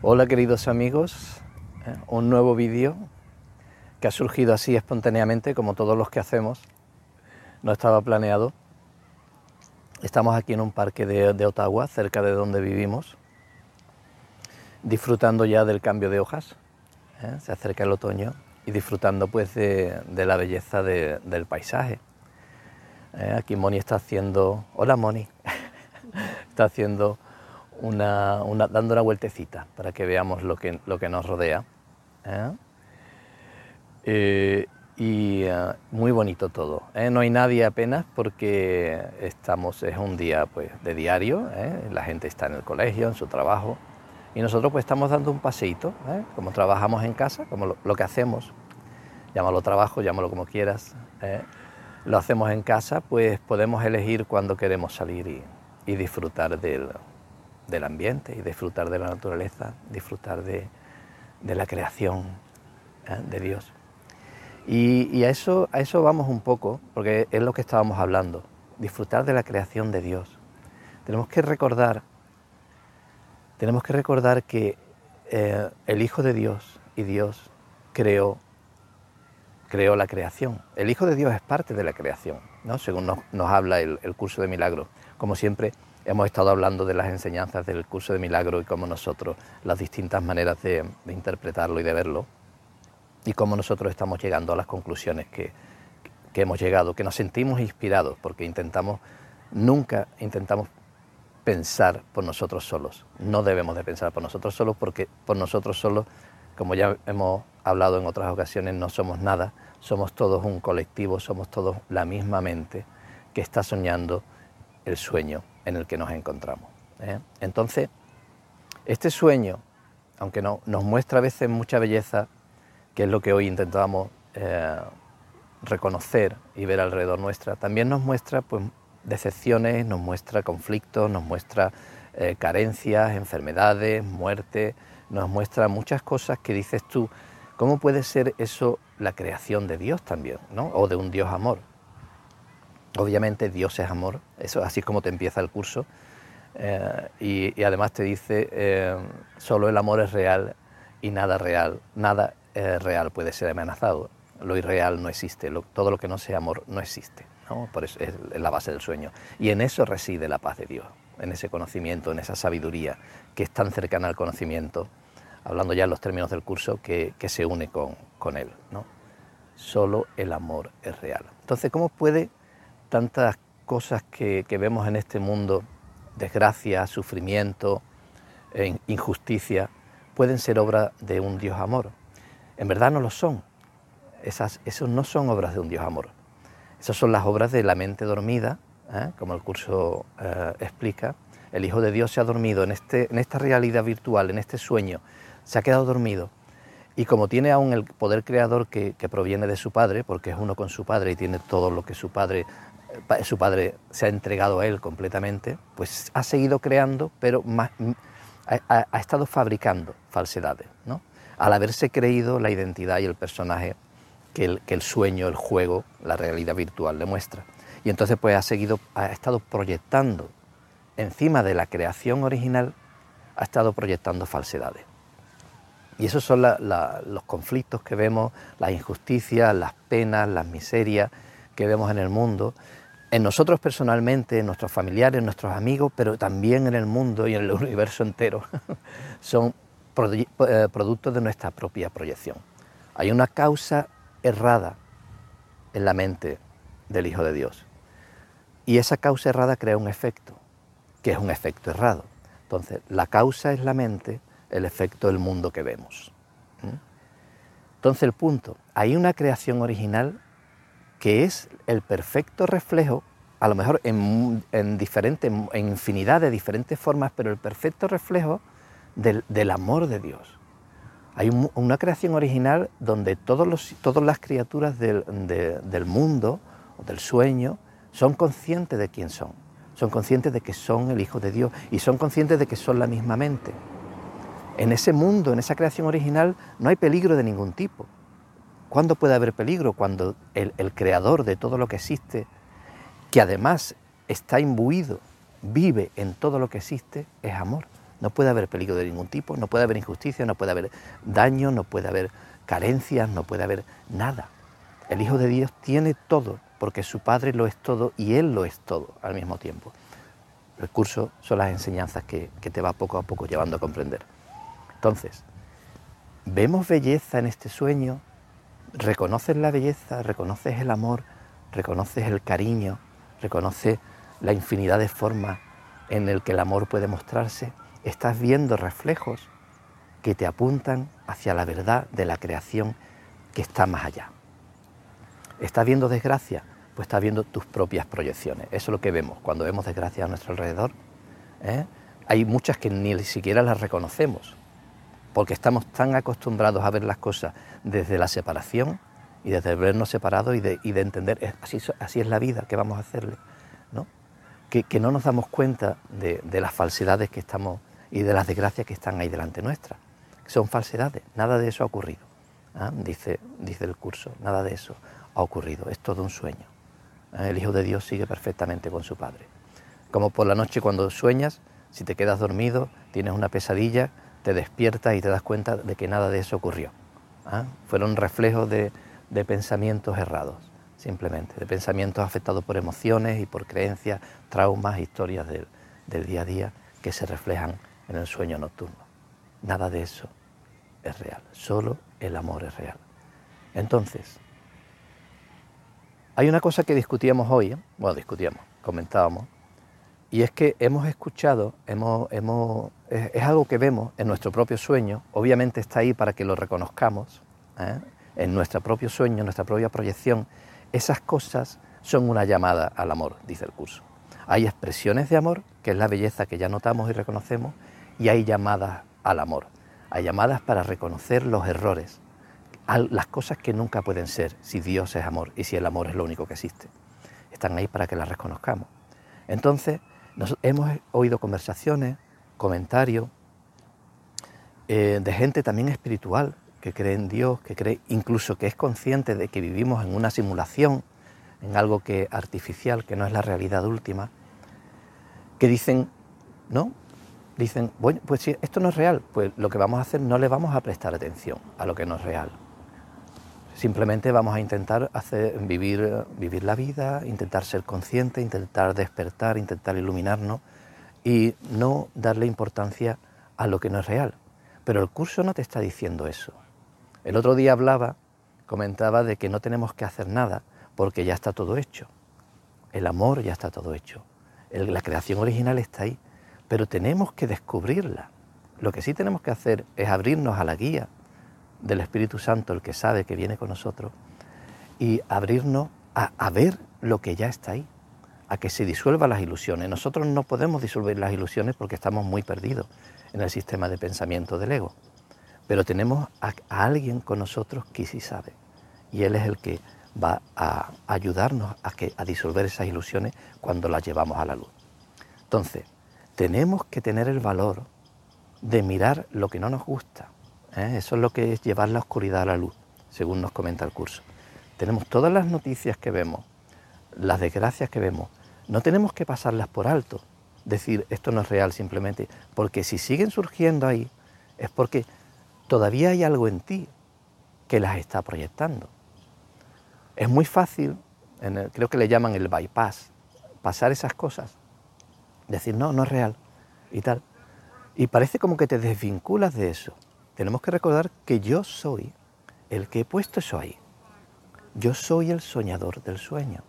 Hola queridos amigos, ¿eh? un nuevo vídeo que ha surgido así espontáneamente como todos los que hacemos, no estaba planeado. Estamos aquí en un parque de, Ottawa, cerca de donde vivimos, disfrutando ya del cambio de hojas, ¿eh? se acerca el otoño y disfrutando pues de, la belleza del paisaje. ¿eh? Aquí Moni está haciendo, hola Moni, está haciendo una, dando una vueltecita para que veamos lo que, lo que nos rodea. ¿eh? Eh, y eh, muy bonito todo. No hay nadie apenas porque estamos, es un día pues, de diario, la gente está en el colegio, en su trabajo, y nosotros pues estamos dando un paseíto, como trabajamos en casa, como lo, que hacemos, llámalo trabajo, llámalo como quieras, lo hacemos en casa, pues podemos elegir cuándo queremos salir y, y disfrutar del, del ambiente y disfrutar de la naturaleza, disfrutar de, la creación ¿eh? de Dios. Y, a, eso, a eso vamos un poco, porque es lo que estábamos hablando, disfrutar de la creación de Dios. Tenemos que recordar, tenemos que recordar que eh, el Hijo de Dios y Dios creó, creó la creación. El Hijo de Dios es parte de la creación, ¿no? según nos, habla el, el curso de milagros. Como siempre, hemos estado hablando de las enseñanzas del curso de milagro y cómo nosotros, las distintas maneras de, interpretarlo y de verlo, y cómo nosotros estamos llegando a las conclusiones que, que hemos llegado, que nos sentimos inspirados, porque intentamos, nunca intentamos pensar por nosotros solos. No debemos de pensar por nosotros solos porque por nosotros solos, como ya hemos hablado en otras ocasiones, no somos nada, somos todos un colectivo, somos todos la misma mente que está soñando el sueño en el que nos encontramos. ¿eh? Entonces, este sueño, aunque no, nos muestra a veces mucha belleza, que es lo que hoy intentamos eh, reconocer y ver alrededor nuestra, también nos muestra pues, decepciones, nos muestra conflictos, nos muestra eh, carencias, enfermedades, muerte, nos muestra muchas cosas que dices tú, ¿cómo puede ser eso la creación de Dios también, ¿no? o de un Dios amor? Obviamente Dios es amor, eso así es como te empieza el curso. Eh, y, además te dice, eh, solo el amor es real y nada real, nada eh, real puede ser amenazado. Lo irreal no existe, todo lo que no sea amor no existe. Por eso es la base del sueño. Y en eso reside la paz de Dios, en ese conocimiento, en esa sabiduría que es tan cercana al conocimiento, hablando ya en los términos del curso, que, se une con, con él. ¿no? Solo el amor es real. Entonces, ¿cómo puede tantas cosas que, vemos en este mundo, desgracia, sufrimiento, e injusticia, pueden ser obra de un Dios amor. En verdad no lo son. Esas, esos no son obras de un Dios amor. Esas son las obras de la mente dormida, ¿eh? como el curso eh, explica. El Hijo de Dios se ha dormido en, este, en esta realidad virtual, en este sueño. Se ha quedado dormido. Y como tiene aún el poder creador que, proviene de su Padre, porque es uno con su Padre y tiene todo lo que su Padre su padre se ha entregado a él completamente, pues ha seguido creando, pero ha, estado fabricando falsedades, ¿no? al haberse creído la identidad y el personaje que el, que el, sueño, el juego, la realidad virtual le muestra. Y entonces pues ha, seguido, ha estado proyectando encima de la creación original, ha estado proyectando falsedades. Y esos son los conflictos que vemos, las injusticias, las penas, las miserias que vemos en el mundo en nosotros personalmente, en nuestros familiares, en nuestros amigos, pero también en el mundo y en el universo entero, son eh, productos de nuestra propia proyección. Hay una causa errada en la mente del Hijo de Dios. Y esa causa errada crea un efecto, que es un efecto errado. Entonces, la causa es la mente, el efecto el mundo que vemos. Entonces, el punto, hay una creación original que es el perfecto reflejo, a lo mejor en, en, en infinidad de diferentes formas, pero el perfecto reflejo del, amor de Dios. Hay una creación original donde todos los, todas las criaturas del, del mundo del sueño son conscientes de quién son, son conscientes de que son el Hijo de Dios y son conscientes de que son la misma mente. En ese mundo, en esa creación original, no hay peligro de ningún tipo. ¿Cuándo puede haber peligro? Cuando el, creador de todo lo que existe, que además está imbuido, vive en todo lo que existe, es amor. No puede haber peligro de ningún tipo, no puede haber injusticia, no puede haber daño, no puede haber carencias, no puede haber nada. El Hijo de Dios tiene todo, porque su Padre lo es todo y Él lo es todo al mismo tiempo. El curso son las enseñanzas que, que te va poco a poco llevando a comprender. Entonces, vemos belleza en este sueño, reconoces la belleza, reconoces el amor, reconoces el cariño, reconoces la infinidad de formas en el que el amor puede mostrarse, estás viendo reflejos que te apuntan hacia la verdad de la creación que está más allá. ¿Estás viendo desgracia? Pues estás viendo tus propias proyecciones. Eso es lo que vemos cuando vemos desgracia a nuestro alrededor. ¿eh? Hay muchas que ni siquiera las reconocemos, porque estamos tan acostumbrados a ver las cosas desde la separación y desde vernos separados y de, entender, así, así es la vida, ¿qué vamos a hacerle? ¿no? Que, no nos damos cuenta de, las falsedades que estamos y de las desgracias que están ahí delante nuestra. Son falsedades, nada de eso ha ocurrido, ¿ah? dice, dice el curso, nada de eso ha ocurrido, es todo un sueño. ¿ah? El Hijo de Dios sigue perfectamente con su Padre. Como por la noche cuando sueñas, si te quedas dormido, tienes una pesadilla, te despiertas y te das cuenta de que nada de eso ocurrió. ¿ah? Fueron reflejos de, pensamientos errados, simplemente, de pensamientos afectados por emociones y por creencias, traumas, historias del día a día que se reflejan en el sueño nocturno. Nada de eso es real, solo el amor es real. Entonces, hay una cosa que discutíamos hoy, ¿eh? bueno, discutíamos, comentábamos, y es que hemos escuchado, hemos, hemos, es, algo que vemos en nuestro propio sueño, obviamente está ahí para que lo reconozcamos, ¿eh? en nuestro propio sueño, en nuestra propia proyección, esas cosas son una llamada al amor, dice el curso. Hay expresiones de amor, que es la belleza que ya notamos y reconocemos, y hay llamadas al amor. Hay llamadas para reconocer los errores, las cosas que nunca pueden ser si Dios es amor y si el amor es lo único que existe. Están ahí para que las reconozcamos. Entonces, hemos oído conversaciones, comentarios eh, de gente también espiritual que cree en Dios, que cree incluso que es consciente de que vivimos en una simulación, en algo que artificial, que no es la realidad última, que dicen, no, dicen, bueno, pues si esto no es real, pues lo que vamos a hacer no le vamos a prestar atención a lo que no es real. Simplemente vamos a intentar hacer, vivir, la vida, intentar ser consciente, intentar despertar, intentar iluminarnos y no darle importancia a lo que no es real. Pero el curso no te está diciendo eso. El otro día hablaba, comentaba de que no tenemos que hacer nada porque ya está todo hecho. El amor ya está todo hecho. la creación original está ahí, pero tenemos que descubrirla. Lo que sí tenemos que hacer es abrirnos a la guía del Espíritu Santo, el que sabe que viene con nosotros, y abrirnos a, ver lo que ya está ahí, a que se disuelvan las ilusiones. Nosotros no podemos disolver las ilusiones porque estamos muy perdidos en el sistema de pensamiento del ego, pero tenemos a, alguien con nosotros que sí sabe, y Él es el que va a ayudarnos a, que, a disolver esas ilusiones cuando las llevamos a la luz. Entonces, tenemos que tener el valor de mirar lo que no nos gusta, ¿eh? Eso es lo que es llevar la oscuridad a la luz, según nos comenta el curso. Tenemos todas las noticias que vemos, las desgracias que vemos, no tenemos que pasarlas por alto, decir esto no es real simplemente, porque si siguen surgiendo ahí es porque todavía hay algo en ti que las está proyectando. Es muy fácil, creo que le llaman el bypass, pasar esas cosas, decir no, no es real y tal. Y parece como que te desvinculas de eso tenemos que recordar que yo soy el que he puesto eso ahí. Yo soy el soñador del sueño.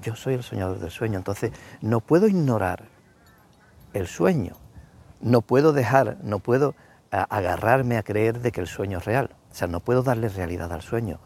Yo soy el soñador del sueño. Entonces, no puedo ignorar el sueño. No puedo dejar, no puedo agarrarme a creer de que el sueño es real. O sea, no puedo darle realidad al sueño,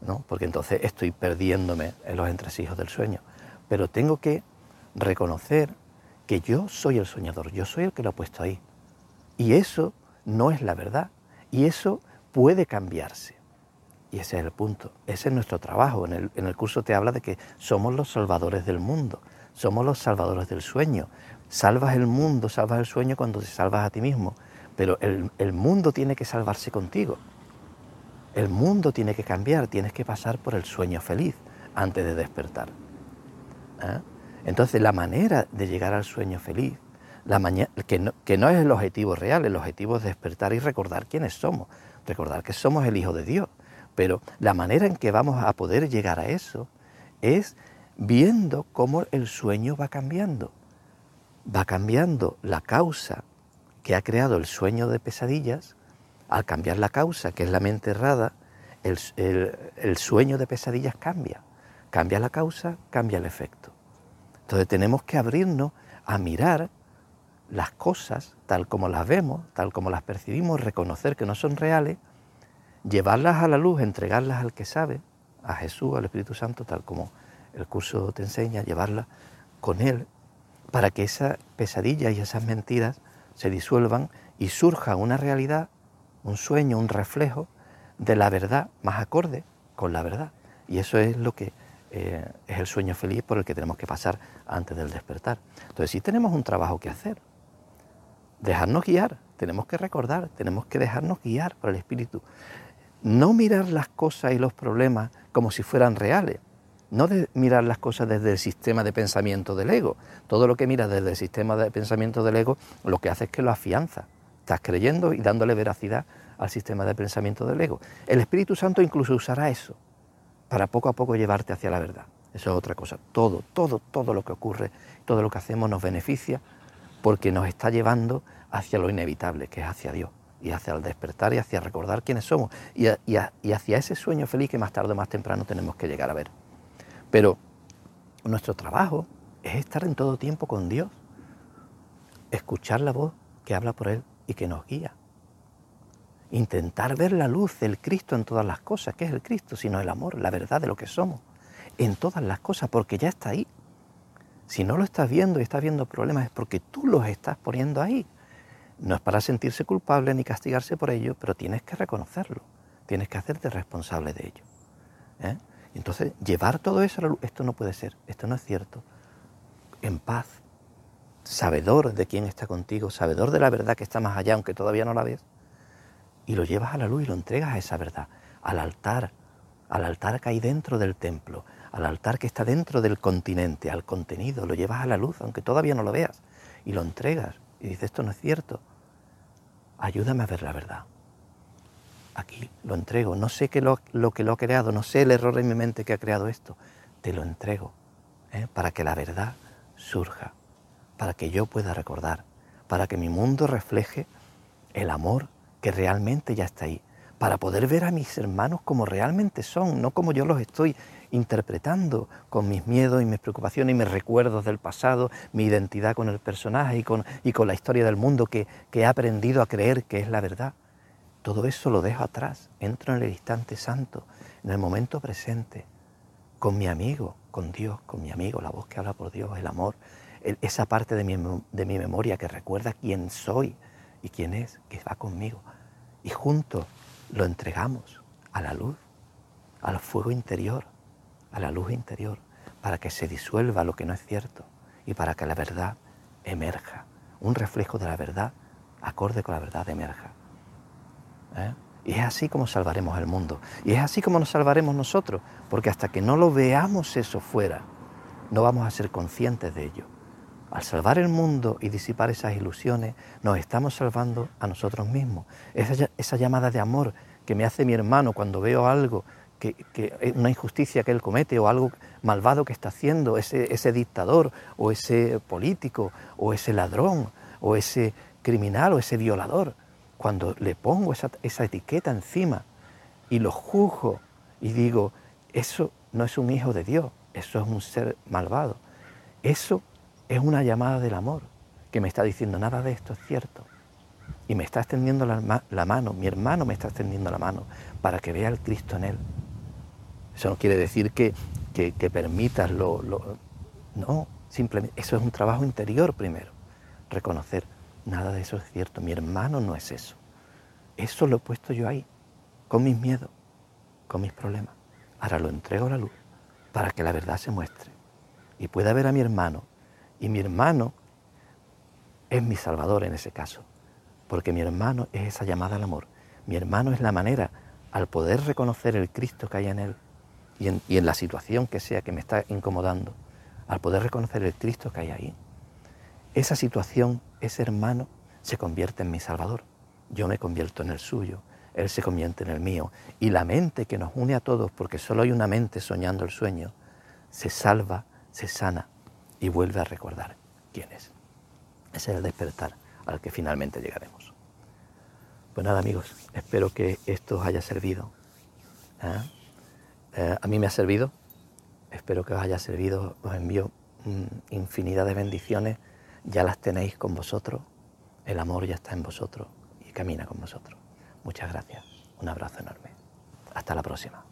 ¿no? Porque entonces estoy perdiéndome en los entresijos del sueño. Pero tengo que reconocer que yo soy el soñador, yo soy el que lo ha puesto ahí. Y eso no es la verdad. Y eso puede cambiarse. Y ese es el punto. Ese es nuestro trabajo. En el, en el, curso te habla de que somos los salvadores del mundo. Somos los salvadores del sueño. Salvas el mundo, salvas el sueño cuando te salvas a ti mismo. Pero el, el mundo tiene que salvarse contigo. El mundo tiene que cambiar. Tienes que pasar por el sueño feliz antes de despertar. ¿eh? Entonces la manera de llegar al sueño feliz La no, que no es el objetivo real, el objetivo es despertar y recordar quiénes somos, recordar que somos el Hijo de Dios. Pero la manera en que vamos a poder llegar a eso es viendo cómo el sueño va cambiando. Va cambiando la causa que ha creado el sueño de pesadillas, al cambiar la causa, que es la mente errada, el, el sueño de pesadillas cambia. Cambia la causa, cambia el efecto. Entonces tenemos que abrirnos a mirar las cosas tal como las vemos, tal como las percibimos, reconocer que no son reales, llevarlas a la luz, entregarlas al que sabe, a Jesús, al Espíritu Santo, tal como el curso te enseña, llevarlas con Él, para que esa pesadilla y esas mentiras se disuelvan y surja una realidad, un sueño, un reflejo de la verdad más acorde con la verdad. Y eso es lo que eh, es el sueño feliz por el que tenemos que pasar antes del despertar. Entonces sí tenemos un trabajo que hacer. Dejarnos guiar, tenemos que recordar, tenemos que dejarnos guiar por el Espíritu. No mirar las cosas y los problemas como si fueran reales. No de mirar las cosas desde el sistema de pensamiento del ego. Todo lo que miras desde el sistema de pensamiento del ego lo que hace es que lo afianza. Estás creyendo y dándole veracidad al sistema de pensamiento del ego. El Espíritu Santo incluso usará eso para poco a poco llevarte hacia la verdad. Eso es otra cosa. Todo, todo, todo lo que ocurre, todo lo que hacemos nos beneficia porque nos está llevando hacia lo inevitable, que es hacia Dios, y hacia el despertar y hacia recordar quiénes somos, y, hacia ese sueño feliz que más tarde o más temprano tenemos que llegar a ver. Pero nuestro trabajo es estar en todo tiempo con Dios, escuchar la voz que habla por Él y que nos guía intentar ver la luz del Cristo en todas las cosas. ¿Qué es el Cristo? Sino el amor, la verdad de lo que somos. En todas las cosas, porque ya está ahí. Si no lo estás viendo y estás viendo problemas es porque tú los estás poniendo ahí. No es para sentirse culpable ni castigarse por ello, pero tienes que reconocerlo. Tienes que hacerte responsable de ello. ¿eh? Entonces, llevar todo eso a la luz, esto no puede ser, esto no es cierto. En paz, sabedor de quién está contigo, sabedor de la verdad que está más allá, aunque todavía no la ves, y lo llevas a la luz y lo entregas a esa verdad, al altar, al altar que hay dentro del templo, al altar que está dentro del continente, al contenido, lo llevas a la luz, aunque todavía no lo veas, y lo entregas y dices, esto no es cierto, ayúdame a ver la verdad. Aquí lo entrego, no sé qué lo, lo que lo ha creado, no sé el error en mi mente que ha creado esto, te lo entrego, ¿eh? para que la verdad surja, para que yo pueda recordar, para que mi mundo refleje el amor que realmente ya está ahí, para poder ver a mis hermanos como realmente son, no como yo los estoy interpretando con mis miedos y mis preocupaciones y mis recuerdos del pasado, mi identidad con el personaje y con, y con la historia del mundo que, que he aprendido a creer que es la verdad. Todo eso lo dejo atrás, entro en el instante santo, en el momento presente, con mi amigo, con Dios, con mi amigo, la voz que habla por Dios, el amor, esa parte de mi, de mi memoria que recuerda quién soy y quién es, que va conmigo y juntos lo entregamos a la luz, al fuego interior, a la luz interior, para que se disuelva lo que no es cierto y para que la verdad emerja, un reflejo de la verdad acorde con la verdad emerja. ¿Eh? Y es así como salvaremos el mundo. Y es así como nos salvaremos nosotros, porque hasta que no lo veamos eso fuera, no vamos a ser conscientes de ello. Al salvar el mundo y disipar esas ilusiones, nos estamos salvando a nosotros mismos. Esa, llamada de amor que me hace mi hermano cuando veo algo, que, una injusticia que él comete o algo malvado que está haciendo, ese, dictador o ese político o ese ladrón o ese criminal o ese violador, cuando le pongo esa, esa etiqueta encima y lo juzgo y digo, eso no es un hijo de Dios, eso es un ser malvado. Eso es una llamada del amor que me está diciendo nada de esto es cierto. Y me está extendiendo la, mano, mi hermano me está extendiendo la mano para que vea el Cristo en él. Eso no quiere decir que, que, permitas lo, lo... No, simplemente eso es un trabajo interior primero. Reconocer, nada de eso es cierto. Mi hermano no es eso. Eso lo he puesto yo ahí, con mis miedos, con mis problemas. Ahora lo entrego a la luz para que la verdad se muestre y pueda ver a mi hermano y mi hermano es mi salvador en ese caso, porque mi hermano es esa llamada al amor. Mi hermano es la manera, al poder reconocer el Cristo que hay en él y en, la situación que sea que me está incomodando, al poder reconocer el Cristo que hay ahí, esa situación, ese hermano, se convierte en mi Salvador. Yo me convierto en el suyo, Él se convierte en el mío. Y la mente que nos une a todos, porque solo hay una mente soñando el sueño, se salva, se sana y vuelve a recordar quién es. Ese es el despertar al que finalmente llegaremos. Pues nada amigos, espero que esto os haya servido. ¿eh? Eh, a mí me ha servido, espero que os haya servido, os envío mm, infinidad de bendiciones, ya las tenéis con vosotros, el amor ya está en vosotros y camina con vosotros. Muchas gracias, un abrazo enorme. Hasta la próxima.